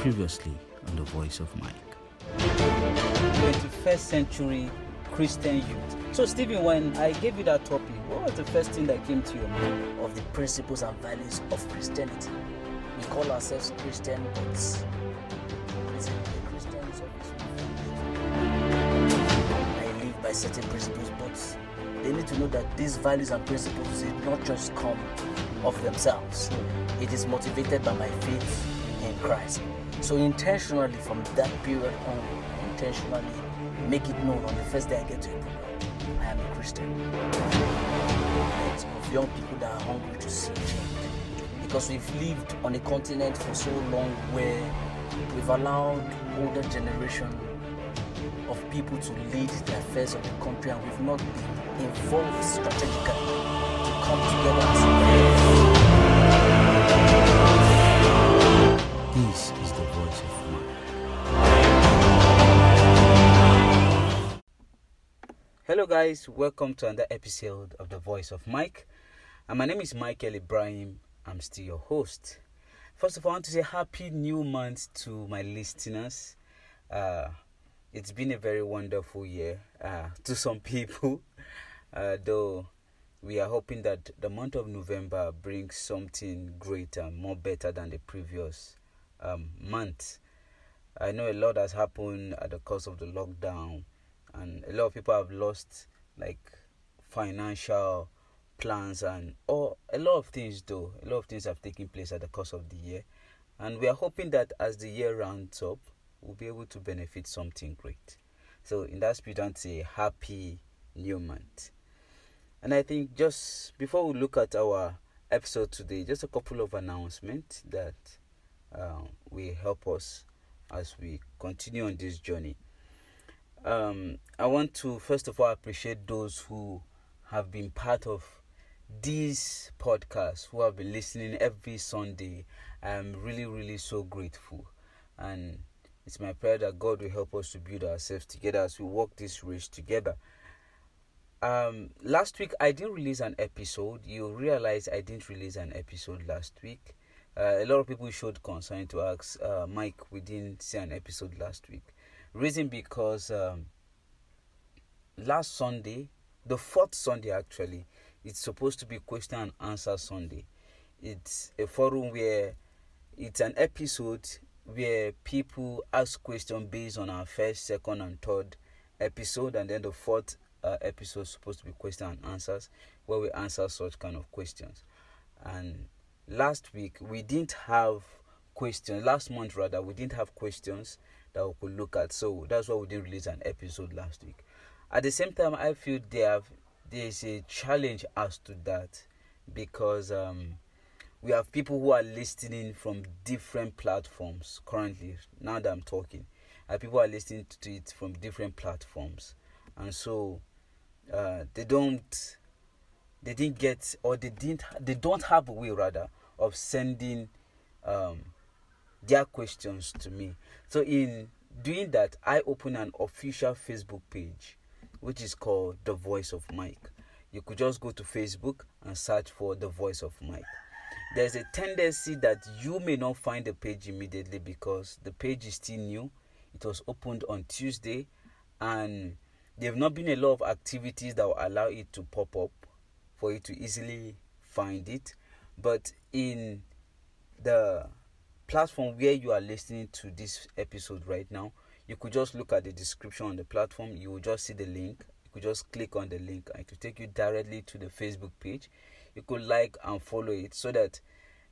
Previously on The Voice of Mike. 21st century Christian youth. So, Stephen, when I gave you that topic, what was the first thing that came to your mind of the principles and values of Christianity? We call ourselves Christian, but I live by certain principles, but they need to know that these values and principles did not just come of themselves. It is motivated by my faith Christ. So intentionally from that period on, intentionally make it known on the first day I get to a. I am a Christian. Of young people that are hungry to see change. Because we've lived on a continent for so long where we've allowed older generation of people to lead the affairs of the country and we've not been involved strategically to come together as Hello, guys. Welcome to another episode of The Voice of Mike. And my name is Michael Ibrahim. I'm still your host. First of all, I want to say happy new month to my listeners. Uh, it's been a very wonderful year uh, to some people, uh, though we are hoping that the month of November brings something greater, more better than the previous um, month. I know a lot has happened at the cause of the lockdown, and a lot of people have lost like financial plans and or a lot of things though. A lot of things have taken place at the course of the year. And we are hoping that as the year rounds up we'll be able to benefit something great. So in that spirit i want to say happy new month. And i think just before we look at our episode today just a couple of announcements that uh, will help us as we continue on this journey um, I want to first of all appreciate those who have been part of this podcast, who have been listening every Sunday. I'm really, really so grateful. And it's my prayer that God will help us to build ourselves together as we walk this race together. Um, last week I didn't release an episode. You realize I didn't release an episode last week. Uh, a lot of people showed concern to ask uh, Mike, we didn't see an episode last week. Reason because um, last Sunday, the fourth Sunday actually, it's supposed to be question and answer Sunday. It's a forum where it's an episode where people ask questions based on our first, second, and third episode, and then the fourth uh, episode is supposed to be question and answers, where we answer such kind of questions. And last week we didn't have questions. Last month rather, we didn't have questions that we could look at. So that's why we didn't release an episode last week. At the same time, I feel there there's a challenge as to that because um, we have people who are listening from different platforms currently. Now that I'm talking, and people are listening to it from different platforms, and so uh, they don't, they didn't get or they didn't, they don't have a way rather of sending um, their questions to me. So in doing that, I open an official Facebook page, which is called The Voice of Mike. You could just go to Facebook and search for The Voice of Mike. There's a tendency that you may not find the page immediately because the page is still new. It was opened on Tuesday and there have not been a lot of activities that will allow it to pop up for you to easily find it. But in the platform where you are listening to this episode right now, you could just look at the description on the platform. You will just see the link. You could just click on the link and it will take you directly to the Facebook page. You could like and follow it so that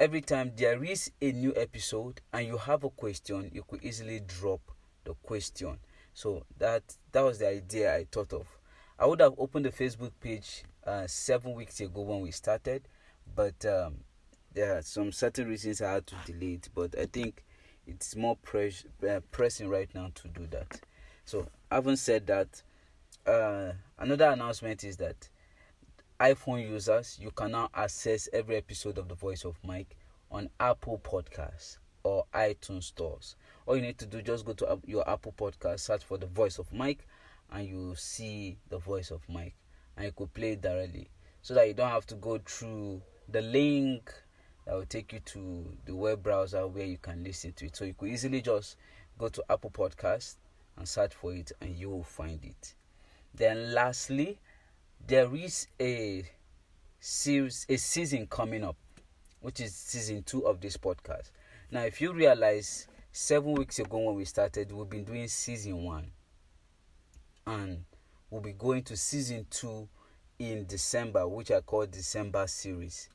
every time there is a new episode and you have a question, you could easily drop the question. So that that was the idea I thought of. I would have opened the Facebook page uh, seven weeks ago when we started, but um, there are some certain reasons I had to delay it, but I think it's more pres- uh, pressing right now to do that. So, having said that, uh, another announcement is that iPhone users you can now access every episode of The Voice of Mike on Apple Podcasts or iTunes stores. All you need to do just go to your Apple Podcast, search for The Voice of Mike, and you see The Voice of Mike, and you could play it directly, so that you don't have to go through the link that will take you to the web browser where you can listen to it. So you could easily just go to Apple Podcast and search for it, and you will find it. Then, lastly, there is a series, a season coming up, which is season two of this podcast. Now, if you realize, seven weeks ago when we started, we've been doing season one, and we'll be going to season two in December, which I call December series.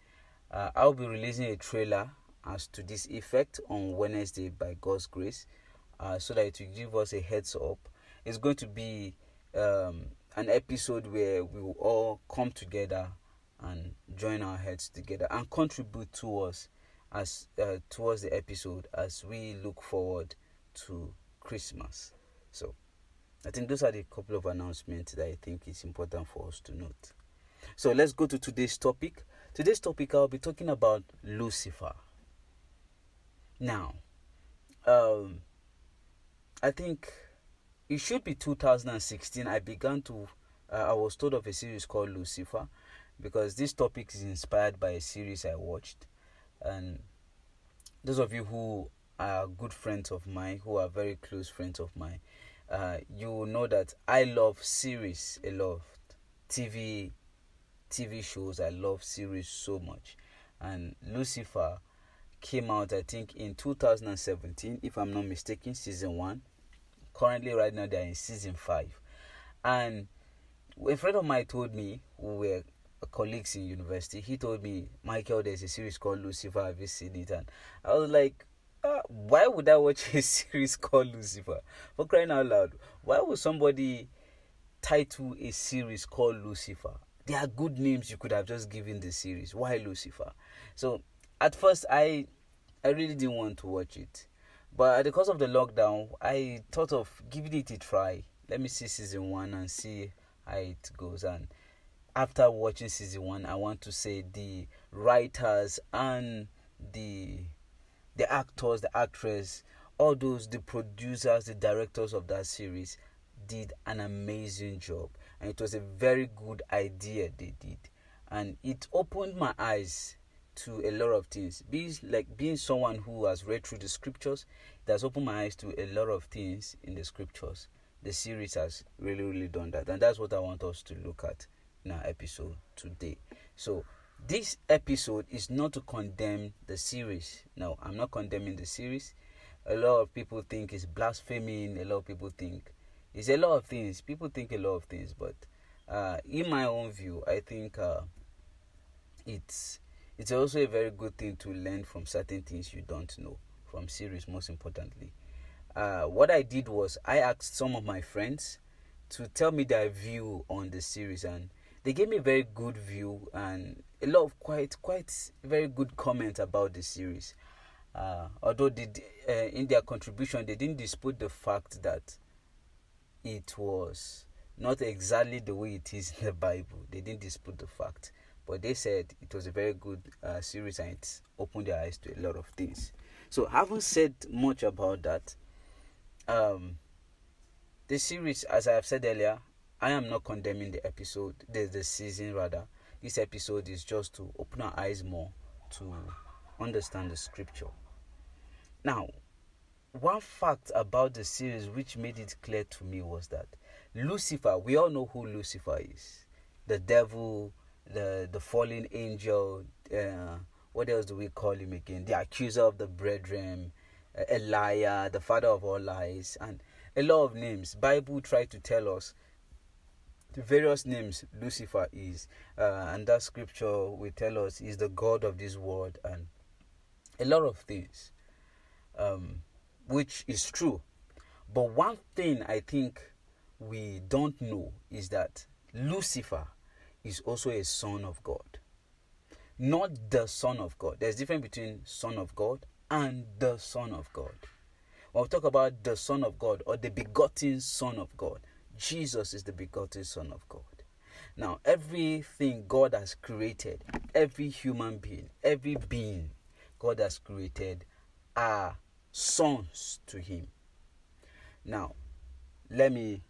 Uh, I'll be releasing a trailer as to this effect on Wednesday by God's grace, uh, so that it will give us a heads up. It's going to be um, an episode where we will all come together and join our heads together and contribute towards as uh, towards the episode as we look forward to Christmas. So, I think those are the couple of announcements that I think is important for us to note. So let's go to today's topic. Today's topic I'll be talking about Lucifer. Now, um, I think it should be 2016. I began to, uh, I was told of a series called Lucifer because this topic is inspired by a series I watched. And those of you who are good friends of mine, who are very close friends of mine, uh, you know that I love series a lot. TV, TV shows. I love series so much, and Lucifer came out I think in 2017, if I'm not mistaken, season one. Currently, right now they're in season five, and a friend of mine told me who were colleagues in university. He told me, Michael, there's a series called Lucifer. Have you seen it? And I was like, uh, why would I watch a series called Lucifer? For crying out loud, why would somebody title a series called Lucifer? There are good names you could have just given the series. Why Lucifer? So at first, I I really didn't want to watch it, but at the because of the lockdown, I thought of giving it a try. Let me see season one and see how it goes. And after watching season one, I want to say the writers and the the actors, the actress, all those, the producers, the directors of that series did an amazing job. And it was a very good idea they did. And it opened my eyes to a lot of things. Being like being someone who has read through the scriptures, it has opened my eyes to a lot of things in the scriptures. The series has really, really done that. And that's what I want us to look at in our episode today. So this episode is not to condemn the series. No, I'm not condemning the series. A lot of people think it's blaspheming. A lot of people think it's a lot of things. People think a lot of things, but uh, in my own view, I think uh, it's it's also a very good thing to learn from certain things you don't know from series. Most importantly, uh, what I did was I asked some of my friends to tell me their view on the series, and they gave me a very good view and a lot of quite quite very good comments about the series. Uh, although they, uh, in their contribution they didn't dispute the fact that it was not exactly the way it is in the Bible. They didn't dispute the fact, but they said it was a very good uh, series and it opened their eyes to a lot of things. So, having said much about that, um, the series, as I have said earlier, I am not condemning the episode, the, the season rather. This episode is just to open our eyes more to understand the scripture. Now, one fact about the series which made it clear to me was that Lucifer, we all know who Lucifer is the devil, the, the fallen angel, uh, what else do we call him again? The accuser of the brethren, uh, a liar, the father of all lies, and a lot of names. Bible try to tell us the various names Lucifer is, uh, and that scripture will tell us is the God of this world, and a lot of things, um, which is true. But one thing I think we don't know is that Lucifer is also a son of God. Not the son of God. There's difference between son of God and the son of God. When we talk about the son of God or the begotten son of God, Jesus is the begotten Son of God. Now, everything God has created, every human being, every being God has created are sons to Him. Now, let me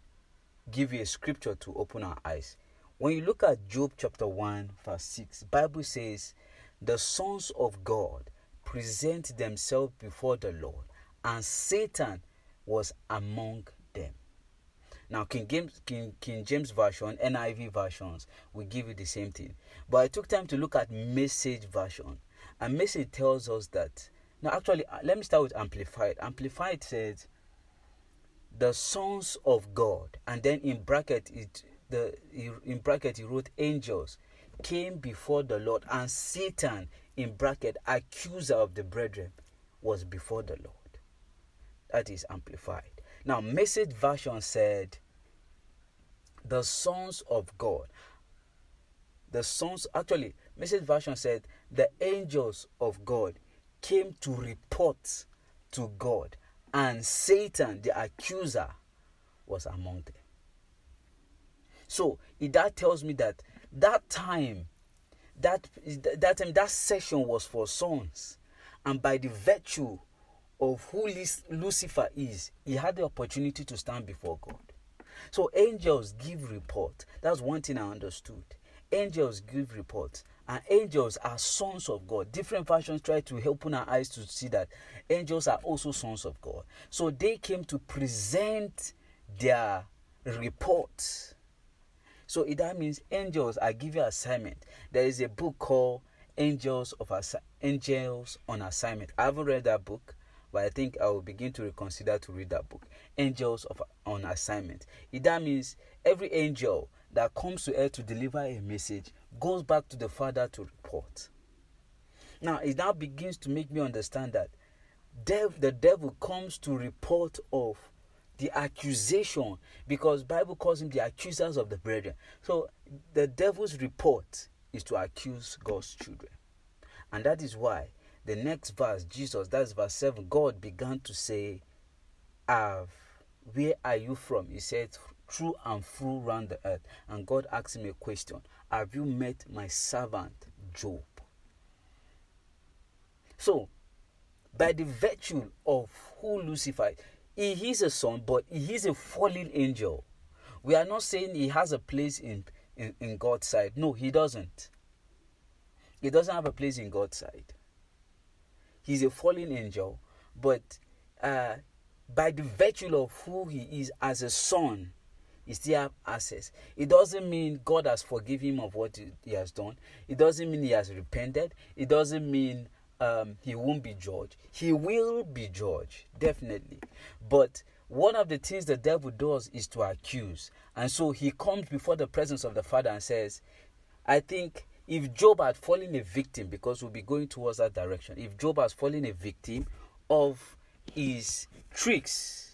give you a scripture to open our eyes. When you look at Job chapter 1, verse 6, Bible says the sons of God present themselves before the Lord, and Satan was among them. Now, King James, King, King James Version, NIV versions will give you the same thing. But I took time to look at Message Version. And Message tells us that. Now, actually, uh, let me start with Amplified. Amplified says, the sons of God, and then in bracket it the in bracket he wrote angels came before the Lord, and Satan in bracket accuser of the brethren was before the Lord. That is amplified. Now, message version said, the sons of God. The sons, actually, message version said, the angels of God came to report to God, and Satan, the accuser, was among them. So that tells me that that time, that that time, that session was for sons, and by the virtue of who Lucifer is, he had the opportunity to stand before God. So angels give report. That's one thing I understood. Angels give reports, and angels are sons of God. Different versions try to open our eyes to see that angels are also sons of God. So they came to present their report. So that means angels are giving assignment. There is a book called Angels of Angels on Assignment. I haven't read that book but I think I will begin to reconsider to read that book, Angels of on Assignment. That means every angel that comes to earth to deliver a message goes back to the Father to report. Now it now begins to make me understand that dev, the devil comes to report of the accusation because Bible calls him the accusers of the brethren. So the devil's report is to accuse God's children. And that is why the next verse, Jesus, that's verse 7, God began to say, have where are you from? He said, through and through round the earth. And God asked him a question Have you met my servant Job? So, by the virtue of who Lucifer he is a son, but he is a fallen angel. We are not saying he has a place in, in, in God's side. No, he doesn't. He doesn't have a place in God's side he's a fallen angel, but uh, by the virtue of who he is as a son, he still have access. It doesn't mean God has forgiven him of what he has done. It doesn't mean he has repented. It doesn't mean um, he won't be judged. He will be judged, definitely. But one of the things the devil does is to accuse. And so he comes before the presence of the Father and says, I think if Job had fallen a victim, because we'll be going towards that direction, if Job has fallen a victim of his tricks,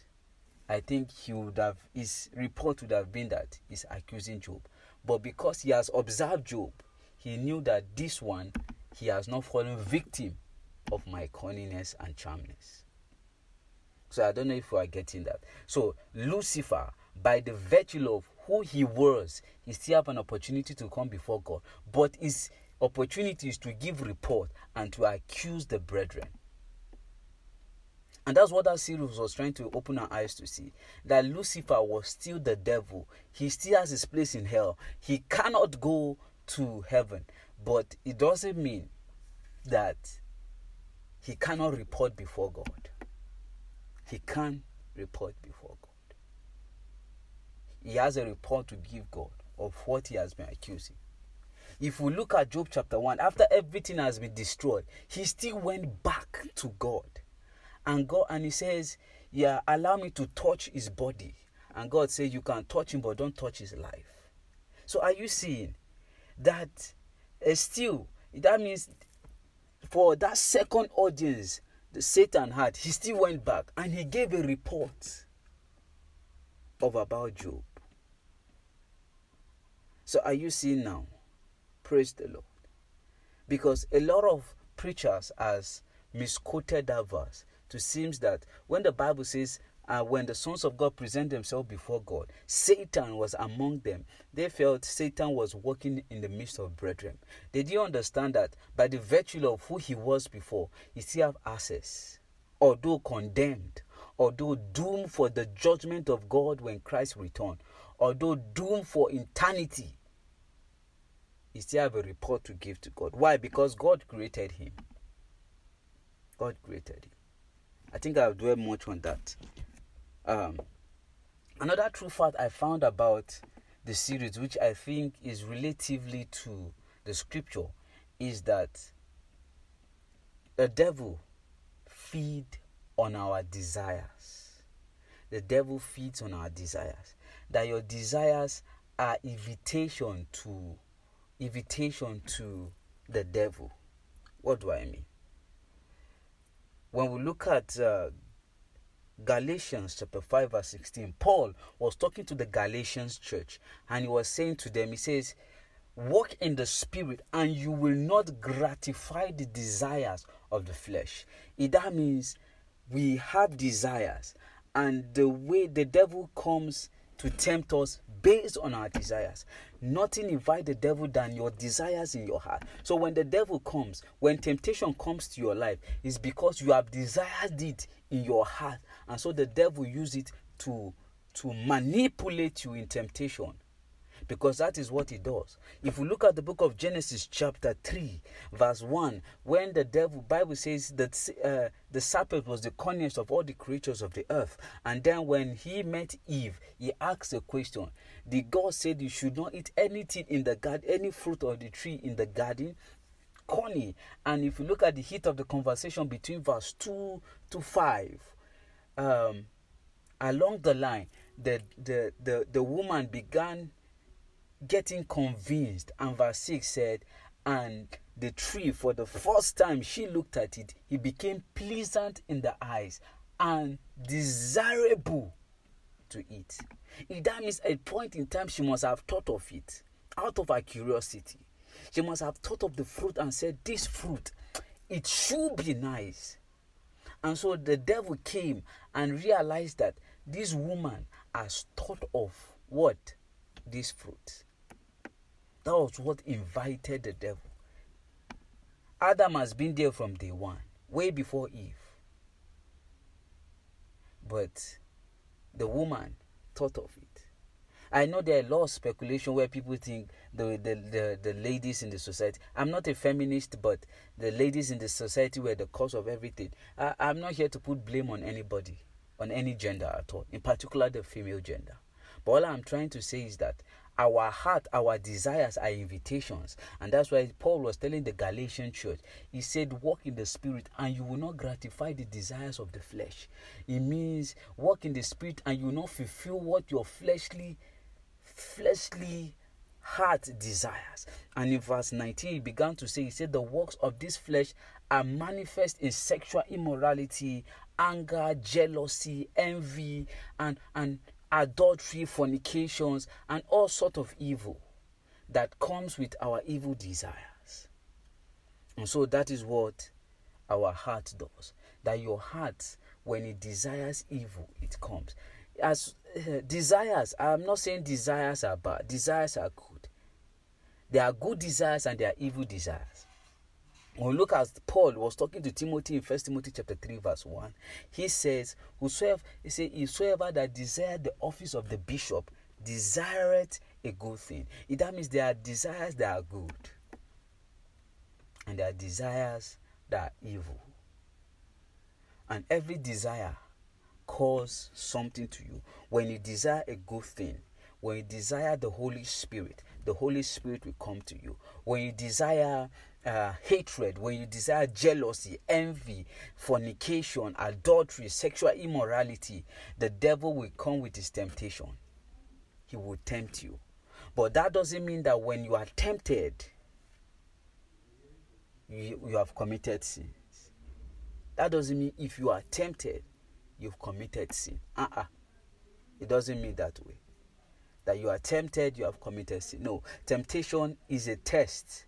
I think he would have his report would have been that he's accusing Job. But because he has observed Job, he knew that this one he has not fallen victim of my cunningness and charmness. So I don't know if we are getting that. So Lucifer, by the virtue of who he was, he still have an opportunity to come before God. But his opportunity is to give report and to accuse the brethren. And that's what that series was trying to open our eyes to see. That Lucifer was still the devil. He still has his place in hell. He cannot go to heaven. But it doesn't mean that he cannot report before God. He can report before God he has a report to give God of what he has been accusing. If we look at Job chapter 1, after everything has been destroyed, he still went back to God. And God and he says, Yeah, allow me to touch his body. And God says, You can touch him, but don't touch his life. So are you seeing that uh, still that means for that second audience the Satan had, he still went back and he gave a report of about Job. So are you seeing now? Praise the Lord. Because a lot of preachers has misquoted that verse to seems that when the Bible says uh, when the sons of God present themselves before God, Satan was among them. They felt Satan was walking in the midst of brethren. They didn't understand that by the virtue of who he was before, he still have access. Although condemned, although doomed for the judgment of God when Christ returned, although doomed for eternity, he still have a report to give to God. Why? Because God created him. God created him. I think I'll dwell much on that. Um, another true fact I found about the series, which I think is relatively to the scripture, is that the devil feed on our desires. The devil feeds on our desires. That your desires are invitation to invitation to the devil. What do I mean? When we look at uh, Galatians chapter 5 verse 16, Paul was talking to the Galatians church and he was saying to them, he says, walk in the spirit and you will not gratify the desires of the flesh. It, that means we have desires and the way the devil comes to tempt us based on our desires. Nothing invite the devil than your desires in your heart. So when the devil comes, when temptation comes to your life, it's because you have desired it in your heart. And so the devil use it to to manipulate you in temptation because that is what he does. If we look at the book of Genesis chapter 3 verse 1 when the devil Bible says that uh, the serpent was the cunniest of all the creatures of the earth. And then when he met Eve he asked a question. The God said you should not eat anything in the garden any fruit of the tree in the garden Connie and if you look at the heat of the conversation between verse 2 to 5 um, along the line the, the, the, the woman began getting convinced. And verse 6 said, And the tree, for the first time she looked at it, he became pleasant in the eyes and desirable to eat. If that means at a point in time she must have thought of it out of her curiosity. She must have thought of the fruit and said, This fruit, it should be nice. And so the devil came and realized that this woman has thought of what? This fruit. That was what invited the devil. Adam has been there from day one, way before Eve. But the woman thought of it. I know there are a lot of speculation where people think the, the, the, the ladies in the society. I'm not a feminist, but the ladies in the society were the cause of everything. I, I'm not here to put blame on anybody, on any gender at all, in particular the female gender. But all I'm trying to say is that our heart, our desires are invitations. And that's why Paul was telling the Galatian church, he said, Walk in the spirit and you will not gratify the desires of the flesh. It means walk in the spirit and you will not fulfill what your fleshly, fleshly heart desires. And in verse 19, he began to say, He said, The works of this flesh are manifest in sexual immorality, anger, jealousy, envy, and, and adultery, fornications, and all sort of evil that comes with our evil desires. And so that is what our heart does. That your heart, when it desires evil, it comes. As uh, desires, I'm not saying desires are bad, desires are good. There are good desires and there are evil desires when we look at Paul was talking to Timothy in First Timothy chapter 3, verse 1, he says, Whosoever he said, whosoever that desired the office of the bishop desireth a good thing. That means there are desires that are good. And there are desires that are evil. And every desire cause something to you. When you desire a good thing, when you desire the Holy Spirit, the Holy Spirit will come to you. When you desire uh, hatred, when you desire jealousy, envy, fornication, adultery, sexual immorality, the devil will come with his temptation. He will tempt you. But that doesn't mean that when you are tempted, you, you have committed sins. That doesn't mean if you are tempted, you've committed sin. Uh uh It doesn't mean that way. That you are tempted, you have committed sin. No, temptation is a test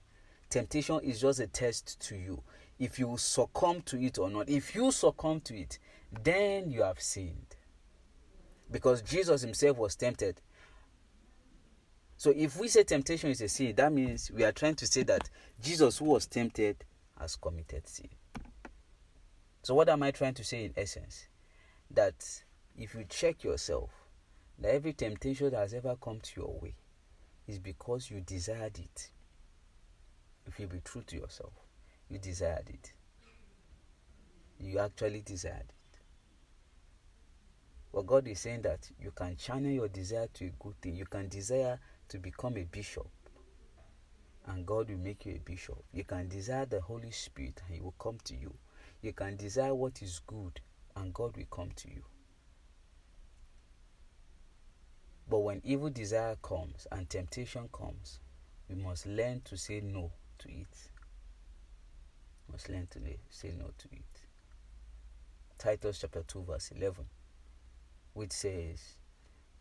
temptation is just a test to you. If you succumb to it or not. If you succumb to it, then you have sinned. Because Jesus himself was tempted. So if we say temptation is a sin, that means we are trying to say that Jesus, who was tempted, has committed sin. So what am I trying to say in essence? That if you check yourself, that every temptation that has ever come to your way is because you desired it if you be true to yourself, you desired it. You actually desired it. Well, God is saying that you can channel your desire to a good thing. You can desire to become a bishop, and God will make you a bishop. You can desire the Holy Spirit, and He will come to you. You can desire what is good, and God will come to you. But when evil desire comes and temptation comes, we must learn to say no to it. Must learn to say no to it. Titus chapter 2, verse 11, which says,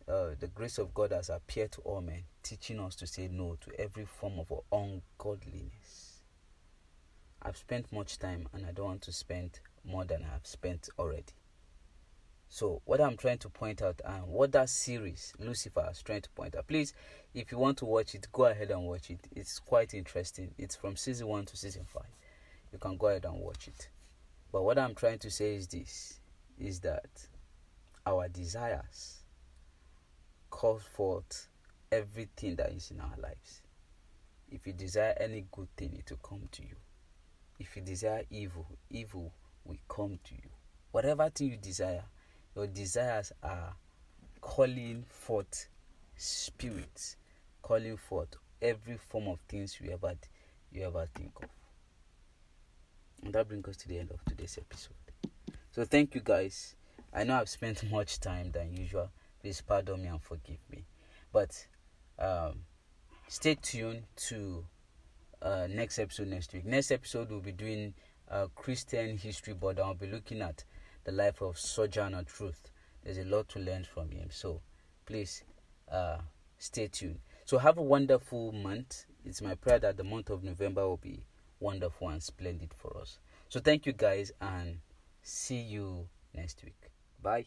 uh, The grace of God has appeared to all men, teaching us to say no to every form of ungodliness. I've spent much time and I don't want to spend more than I've spent already. So, what I'm trying to point out and what that series Lucifer is trying to point out, please, if you want to watch it, go ahead and watch it. It's quite interesting. It's from season one to season five. You can go ahead and watch it. But what I'm trying to say is this: is that our desires call forth everything that is in our lives. If you desire any good thing, it will come to you. If you desire evil, evil will come to you. Whatever thing you desire, your desires are calling forth spirits, calling forth every form of things you ever you ever think of. And that brings us to the end of today's episode. So thank you guys. I know I've spent much time than usual. Please pardon me and forgive me. But um, stay tuned to uh, next episode next week. Next episode we'll be doing uh, Christian history, but I'll be looking at the life of Sojourner Truth. There's a lot to learn from him. So please uh, stay tuned. So have a wonderful month. It's my prayer that the month of November will be wonderful and splendid for us. So thank you guys and see you next week. Bye.